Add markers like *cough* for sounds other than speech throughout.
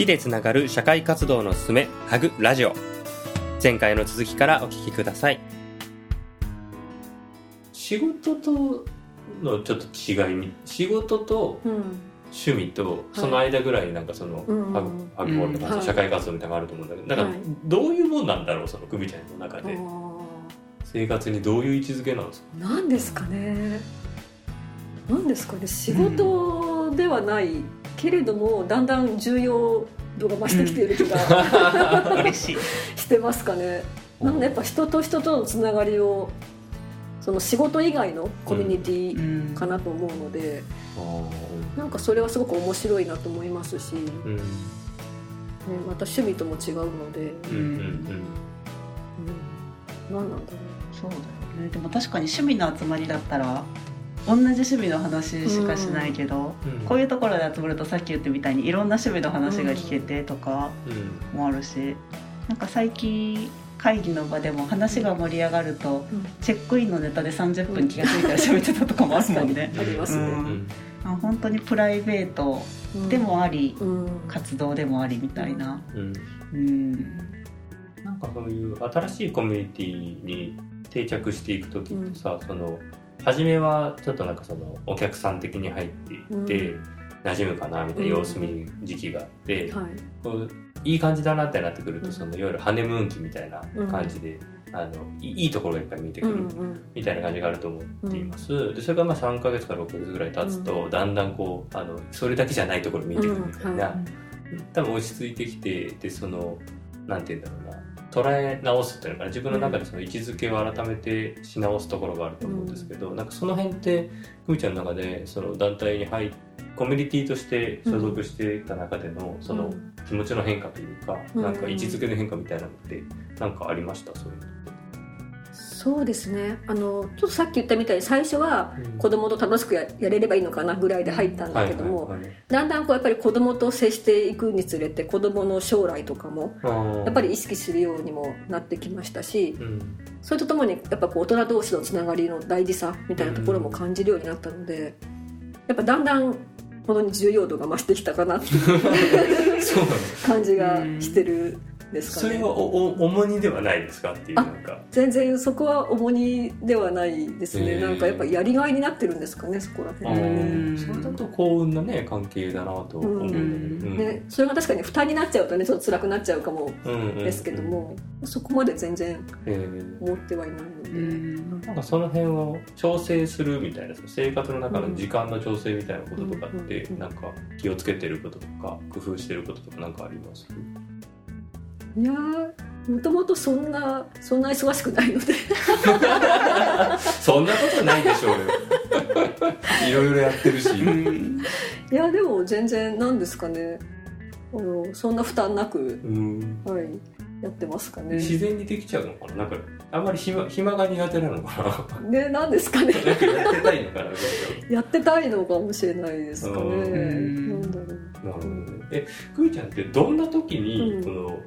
きでつながる社会活動のすすめハグラジオ。前回の続きからお聞きください。仕事とのちょっと違いに仕事とうん。趣味とその間ぐらいになんかその、うんハグハグボールとかはい。社会活動みたいなのがあると思うんだけど、なんはい。かどういうもんなんだろうその久美ちゃんの中で。あ生活にどういう位置づけなんですか？ーなんですかね。なんですかね。仕事ではないけれどもだんだん重要度が増してきている気が嬉しい。してますかね。なんでやっぱ人と人とのつながりをその仕事以外のコミュニティかなと思うので、なんかそれはすごく面白いなと思いますし、ね、うん。うんまた趣味とも違うので、うんうんうん、何なんだろそうだよね。でも確かに趣味の集まりだったら同じ趣味の話しかしないけど、うん。こういうところで集まるとさっき言ったみたいにいろんな趣味の話が聞けてとかうん。もあるしなんか最近会議の場でも話が盛り上がるとう。うん。チェックインのネタで30分気が付いたら喋ってたとかもあるもんね。ありますね。本当にプライベートでもあり、うん、活動でもありみたいな。うん。うん。なんかそういう新しいコミュニティに定着していく時ってさ、その初めはちょっとなんかそのお客さん的に入っていって、馴染むかなみたいな様子見る時期があって、はい。こういい感じだなってなってくると、うん。そのいわゆるハネムーン期みたいな感じで、あのいいいいところがいっぱい見えてくうるんうん。みたいな感じがあると思っています、でそれがまあ3ヶ月から6ヶ月ぐらい経つと、だんだんこうあのそれだけじゃないところ見えてくるみたいな、うん。多分落ち着いてきてでそのなんて言うんだろうな捉え直すっていうのかな自分の中でその位置づけを改めてし直すところがあると思うんですけど、なんかその辺ってふみちゃんの中でその団体に入っコミュニティとして所属していた中でのそのうん気持ちの変化というか、うん。なんか位置づけの変化みたいなのってなんかありました？そういうの。そうですね。あのちょっとさっき言ったみたいに最初は子供と楽しくややれればいいのかなぐらいで入ったんだけども、だんだんこうやっぱり子供と接していくにつれて子供の将来とかもやっぱり意識するようにもなってきましたしうん。それとともにやっぱこう大人同士のつながりの大事さみたいなところも感じるようになったのでやっぱだんだん本当に重要度が増してきたかなっていう *laughs* 感じがしてるんですかね。それはおお重荷ではないですか？っていうあなんか。全然そこは重荷ではないですね、へー。なんかやっぱやりがいになってるんですかねそこらあ辺。はねうん。ーそれだと幸運なね関係だなと思う。ん。だけど、うん。ねそれが確かに負担になっちゃうとねちょっと辛くなっちゃうかもうんうんうん。ですけども、そこまで全然えー。思ってはいないので、うん。なんかその辺を調整するみたいな生活の中の時間の調整みたいなこととかってうん。なんか気をつけてることとか工夫してることとかなんかあります？いやーもともとそんなそんな忙しくないので。*laughs* そんなことないでしょうよ。いろいろやってるし、うん。いやでも全然なんですかね。あのそんな負担なく、うん。はい、やってますかね。自然にできちゃうのかな？なんかあんまり暇暇が苦手なのかな？ねなんですかね。やってたいのかな？*laughs* やってたいのかもしれないですかね。うん。なんだろう。なるほどね。えくみちゃんってどんな時にうん。この、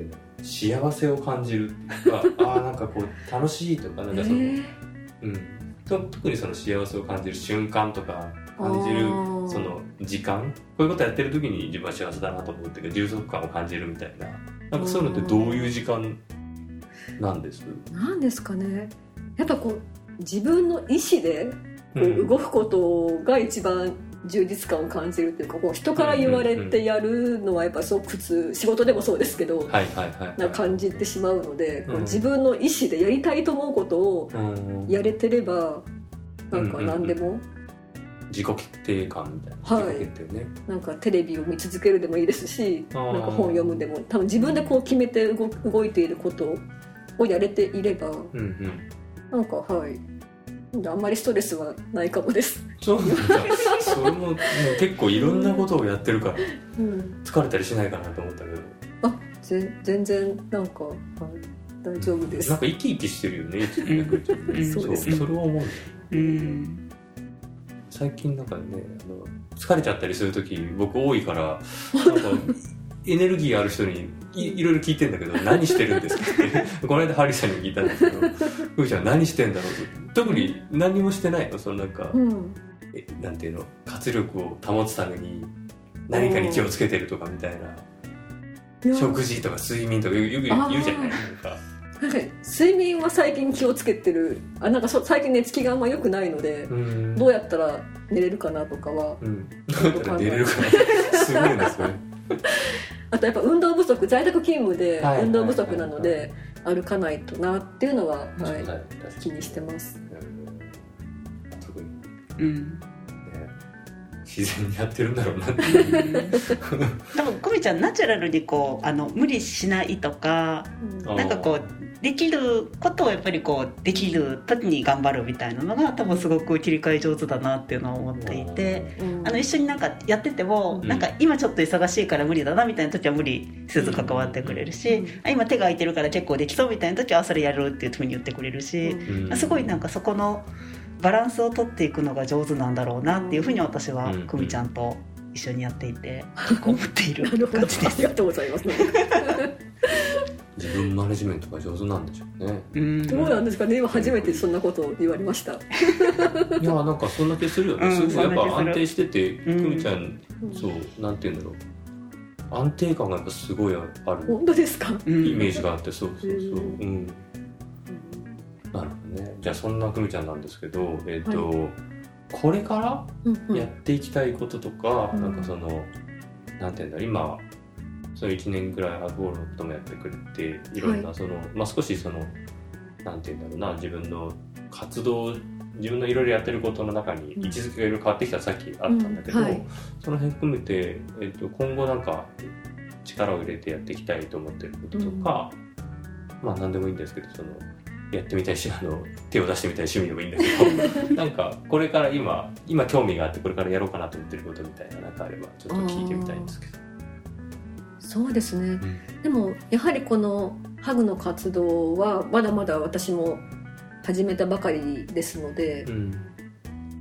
ていうの幸せを感じるっていうか *laughs* ああなんかこう楽しいとかなんかその、えー。うん、と特にその幸せを感じる瞬間とか感じるその時間こういうことやってる時に自分は幸せだなと思うっていうか充足感を感じるみたいな。なんかそういうのってどういう時間なんです？なんですかね。やっぱこう自分の意思で動くことが一番充実感を感じるっていうかこう人から言われてやるのはやっぱすごく普通仕事でもそうですけど感じてしまうので、自分の意思でやりたいと思うことをうん。やれてればなんか何でも、自己決定感みたいな、はい。自己決定ね。なんかテレビを見続けるでもいいですしなんか本読むでも多分自分でこう決めて動動いていることをやれていればうんうん。なんかはい。あんまりストレスはないかもです、そうなんだそれももう結構いろんなことをやってるからうん、疲れたりしないかなと思ったけど。あぜ全然なんか、はい、大丈夫です。なんか生き生きしてるよね *laughs* そうですね。それは思うんだようん。最近なんかねあの疲れちゃったりする時僕多いからなんか *laughs* エネルギーある人にいいろいろ聞いてんだけど何してるんですか？っ *laughs* てこの間ハリーさんに聞いたんですけど「ふーちゃん何してんだろう?」って特に何もしてないの？そのなんか、うん。えなんていうの？活力を保つために何かに気をつけてるとかみたいな。食事とか睡眠とかよく言うじゃない？ですか。なんか睡眠は最近気をつけてる。あなんかそ最近寝つきがあんま良くないので、どうやったら寝れるかなとかは、うん、どうやったら寝れるかな？すごいなそれ。*laughs* あとやっぱ運動不足在宅勤務で運動不足なので歩かないとなっていうのは、はい、気にしてます。うん。自然にやってるんだろうな多分久美ちゃんナチュラルにこうあの無理しないとか、うん、なんかこうできることをやっぱりこうできる時に頑張るみたいなのが多分すごく切り替え上手だなっていうのを思っていて、うん、あの一緒になんかやってても、うん、なんか今ちょっと忙しいから無理だなみたいな時は無理せず関わってくれるし、うん、今手が空いてるから結構できそうみたいな時はそれやるっていうふうに言ってくれるし、すごいなんかそこの。バランスをとっていくのが上手なんだろうなっていうふうに私は久美ちゃんと一緒にやっていて思っている *laughs* 感じです。ありがとうございます。自分マネジメントが上手なんでしょうね。うん、どうなんですかね。今初めてそんなことを言われました。*laughs* いやなんかそんな気するよね。すごいやっぱ安定してて、久美ちゃん、そうなんて言うんだろう。安定感がやっぱすごいある。本当ですか？イメージがあってそうそうそう。うん。なるほどねじゃあそんなくみちゃんなんですけどえっ、ー、と、はい、これからやっていきたいこととか、うん、なんかそのなんていうんだ今その1年ぐらいアグボールのこともやってくれていろんなその、はい、まあ、少しそのなんていうんだろうな自分の活動自分のいろいろやってることの中に位置づけがいろいろ変わってきたさっきあったんだけど、うん。はい、その辺含めて、えーと、今後なんか力を入れてやっていきたいと思ってることとか、うん、まあ何でもいいんですけどそのやってみたいしあの手を出してみたい趣味でもいいんだけど *laughs* なんかこれから今今興味があってこれからやろうかなと思ってることみたいな何かあればちょっと聞いてみたいんですけど。そうですね、うん、でもやはりこのハグの活動はまだまだ私も始めたばかりですので、うん、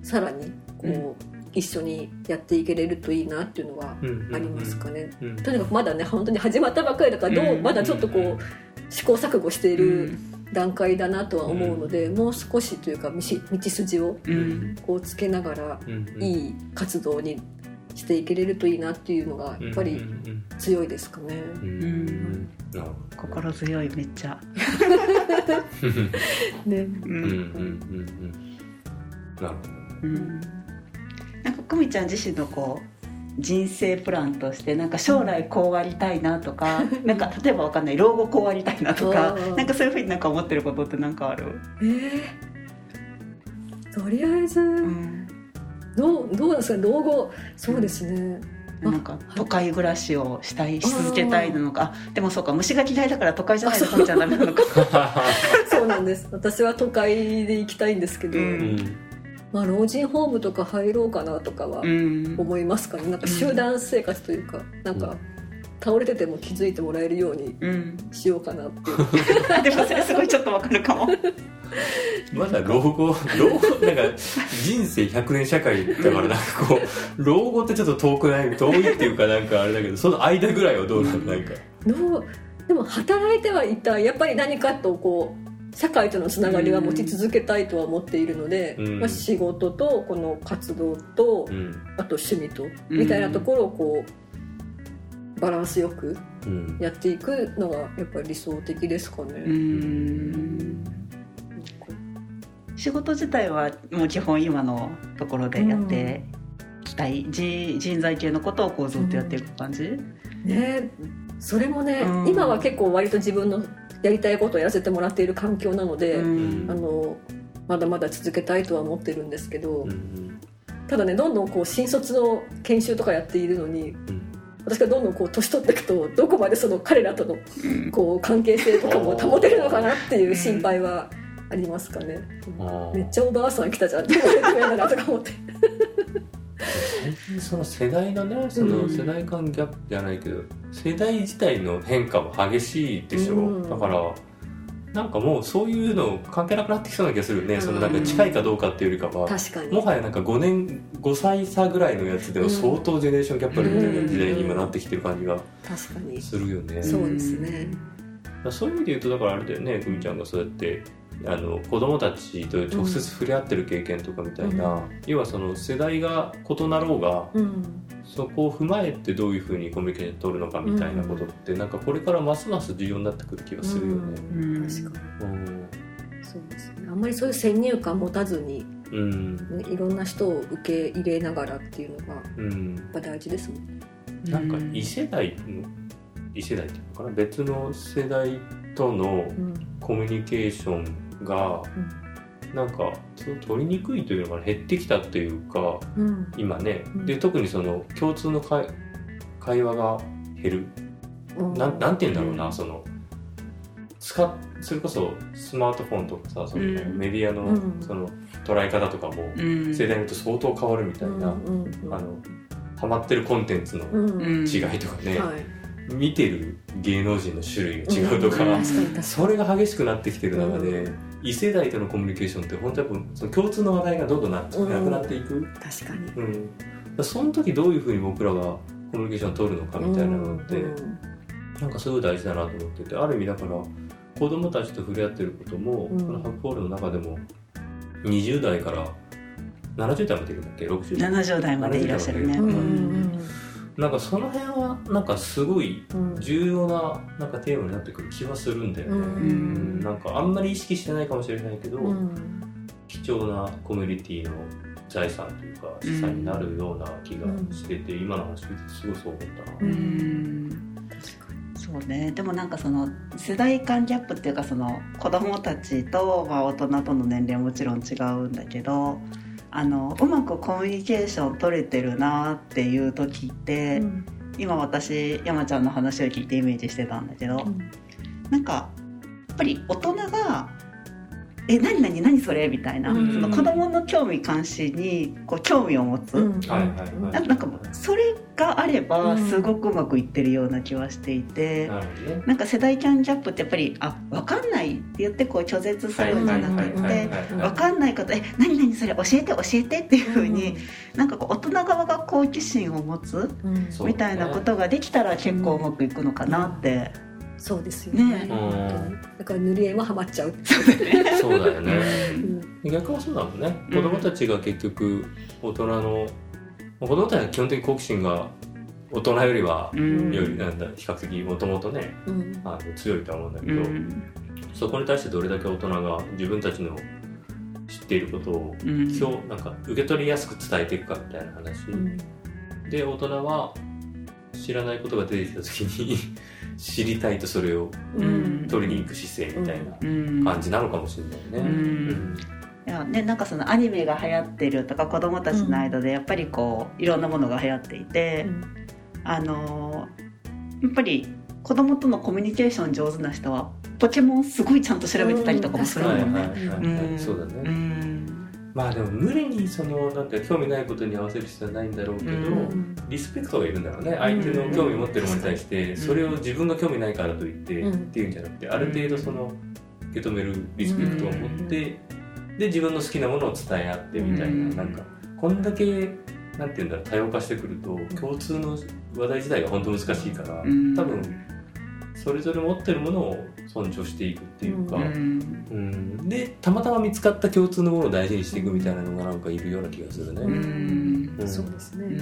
さらにこう、うん、一緒にやっていけれるといいなっていうのはありますかね、とにかくまだね本当に始まったばかりだからどう、まだちょっとこう試行錯誤している段階だなとは思うので、うん、もう少しというか道筋をこうつけながら、いい活動にしていけれるといいなっていうのがやっぱり強いですかね。うん心強いめっちゃ。*laughs* ね。うんうんうんうんなるほど。うん。なんか久美ちゃん自身のこう人生プランとしてなんか将来こうありたいなとかなんか例えばわかんない老後こうありたいなとかなんかそういうふうになんか思ってることって何かある？えー、とりあえず、うん、どうどうですか？老後。そうですね、なんか都会暮らしをしたいし続けたいのか。でもそうか虫が嫌いだから都会じゃないと食べちゃダメなのか。*laughs* そうなんです。私は都会で行きたいんですけど、うんまあ、老人ホームとか入ろうかなとかは思いますかね、うん、なんか集団生活というか、うん、なん。か倒れてても気づいてもらえるようにしようかなっていう、うん、でもそれすごいちょっとわかるかも。まだ老後老後なんか人生100年社会だからなんかこう *laughs* 老後ってちょっと遠くない？遠いっていうかなんかあれだけどその間ぐらいはどうなんなんか。どうでも働いてはいたやっぱり何かとこう社会とのつながりは持ち続けたいとは思っているので、うん、まあ、仕事とこの活動と、うん、あと趣味と、みたいなところをこうバランスよくやっていくのがやっぱり理想的ですかね。仕事自体はもう基本今のところでやっていきたい、人人材系のことをこうずっとやっていく感じ、ねそれもね、今は結構割と自分のやりたいことをやらせてもらっている環境なので、うん、あのまだまだ続けたいとは思ってるんですけど、うん、ただねどんどんこう新卒の研修とかやっているのに、うん、私がどんどんこう年取っていくとどこまでその彼らとのこう関係性とかも保てるのかなっていう心配はありますかね、めっちゃおばあさん来たじゃんって言われてるなとか思って。その世代のねその世代間ギャップじゃないけど、世代自体の変化も激しいでしょ、うん、だからなんかもうそういうの関係なくなってきそうな気がするね、うん、そのなんか近いかどうかっていうよりかは。もはやなんか5年5歳差ぐらいのやつでも相当ジェネレーションギャップあるみたいな時代に今なってきてる感じがするよね、そうですね。そういう意味で言うとだからあれだよね久美ちゃんがそうやってあの子供たちと直接触れ合ってる経験とかみたいな、うん、要はその世代が異なろうが、うん、そこを踏まえてどういうふうにコミュニケーション取るのかみたいなことって、うん、なんかこれからますます重要になってくる気がするよね。確かに、そうですね。あんまりそういう先入観持たずに、うん。ね、いろんな人を受け入れながらっていうのが、うん、やっぱ大事ですもんね。なんか異世代の異世代っていうのかな？別の世代とのコミュニケーションが、うん、なんか取りにくいというのが減ってきたっていうか、うん、今ね、うん、で特にその共通の会会話が減る、うん、なんなんて言うんだろうな、その使それこそスマートフォンとかさその、メディアのその捉え方とかも世代によって相当変わるみたいな、あのハマってるコンテンツの違いとかね、はい。見てる芸能人の種類が違うとか、うん、それが激しくなってきてる中で、うん、異世代とのコミュニケーションって本当やっぱその共通の話題がどんどんな,、くなっていく。確かに、うん、その時どういうふうに僕らがコミュニケーションを取るのかみたいなのって、うん、なんかすごい大事だなと思っててある意味だから子供たちと触れ合ってることも、このハックホールの中でも20代から70代までいるんだっけ60代70代までいらっしゃるね、うんなんかその辺はなんかすごい重要ななんかテーマになってくる気はするんだよね、うん、なんかあんまり意識してないかもしれないけど、うん、貴重なコミュニティの財産というか資産になるような気がしてて、うん、今の話聞いてすごいそう思ったな。うん。そうね、でもなんかその世代間ギャップっていうかその子供たちと、まあ、大人との年齢はもちろん違うんだけどあのうまくコミュニケーション取れてるなっていう時って、うん、今私山ちゃんの話を聞いてイメージしてたんだけど、うん、なんかやっぱり大人がえ何何何それ？みたいな、うん、その子供の興味関心にこう興味を持つ、うん、なんかそれがあればすごくうまくいってるような気はしていて、うん、なんか世代間ギャップってやっぱりあ分かんないって言ってこう拒絶するんじゃなくて分かんないことえ何何それ？教えて教えてっていうふうに、ん、なんかこう大人側が好奇心を持つ、みたいなことができたら結構うまくいくのかなって。そうですよね。ね。だから塗り絵もハマっちゃう。そうだよね。逆もそうだもんね。子供たちが結局大人の、子供たちは基本的に好奇心が大人よりは、よりなんだ比較的もともとね、あの強いとは思うんだけど、そこに対してどれだけ大人が自分たちの知っていることを、今日なんか受け取りやすく伝えていくかみたいな話、で大人は知らないことが出てきた時に知りたいとそれを取りに行く姿勢みたいな感じなのかもしれないね。うん。いやね、なんかそのアニメが流行ってるとか子供たちの間でやっぱりこういろんなものが流行っていて、うん、あのやっぱり子供とのコミュニケーション上手な人はポケモンすごいちゃんと調べてたりとかもするもんね。そうだね、うんまあでも無理にそのなんか興味ないことに合わせる必要はないんだろうけど、うん、リスペクトがいるんだろうね。相手の興味持ってるものに対してそれを自分が興味ないからといって、っていうんじゃなくてある程度その受け止めるリスペクトを持って、で自分の好きなものを伝え合ってみたいな、なんかこんだけなんて言うんだろう多様化してくると共通の話題自体が本当難しいから、多分それぞれ持ってるものを尊重していくっていうか、うん、うん、でたまたま見つかった共通のものを大事にしていくみたいなのがなんかいるような気がするね。うん、そうですね、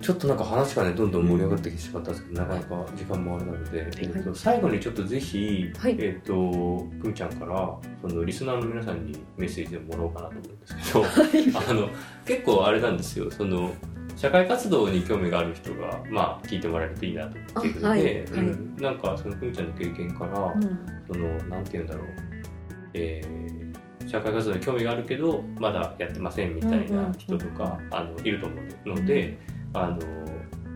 ちょっとなんか話がねどんどん盛り上がってきてしまったんですけど、なかなか時間もあれなので、はい、えーと、最後にちょっとぜひ、はい、えっ、ー、とくんちゃんからそのリスナーの皆さんにメッセージをもらおうかなと思うんですけど、はい、あの結構あれなんですよ。その社会活動に興味がある人が、まあ、聞いてもらえるといいなと思っているので、はいはい。うん、なんかそのくんちゃんの経験から、うん、そのなんて言うんだろう、えー、社会活動に興味があるけどまだやってませんみたいな人とか、あのいると思うので、あの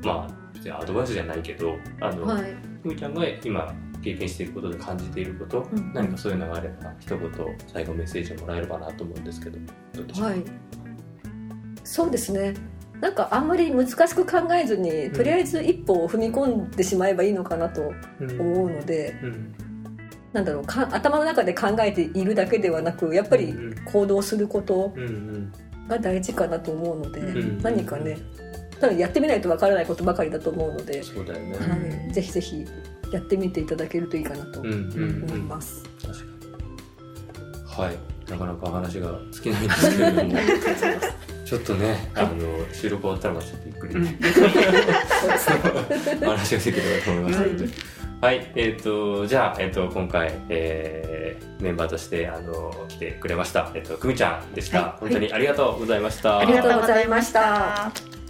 まあアドバイスじゃないけどあの、はい、くみちゃんが今経験していることで感じていること、うん、何かそういうのがあれば一言最後メッセージをもらえればなと思うんですけどはい、そうですねなんかあんまり難しく考えずにとりあえず一歩を踏み込んでしまえばいいのかなと思うので、うん。うん、なんだろうか頭の中で考えているだけではなくやっぱり行動することが大事かなと思うので、うん、何かね多分やってみないとわからないことばかりだと思うのでそうだよね、はい、ぜひぜひやってみていただけるといいかなと思います。確かに。はい。なかなか話が尽きないんですけれども *laughs* ちょっとね、あの収録終わったらまたちょっとゆっくり、うん、*laughs* 話ができればと思いますので、はい、えっ、ー、とじゃあえっ、ー、と今回、えー、メンバーとしてあの来てくれましたえっ、ー、と久美ちゃんでした、はい、本当にありがとうございました、ありがとうございました。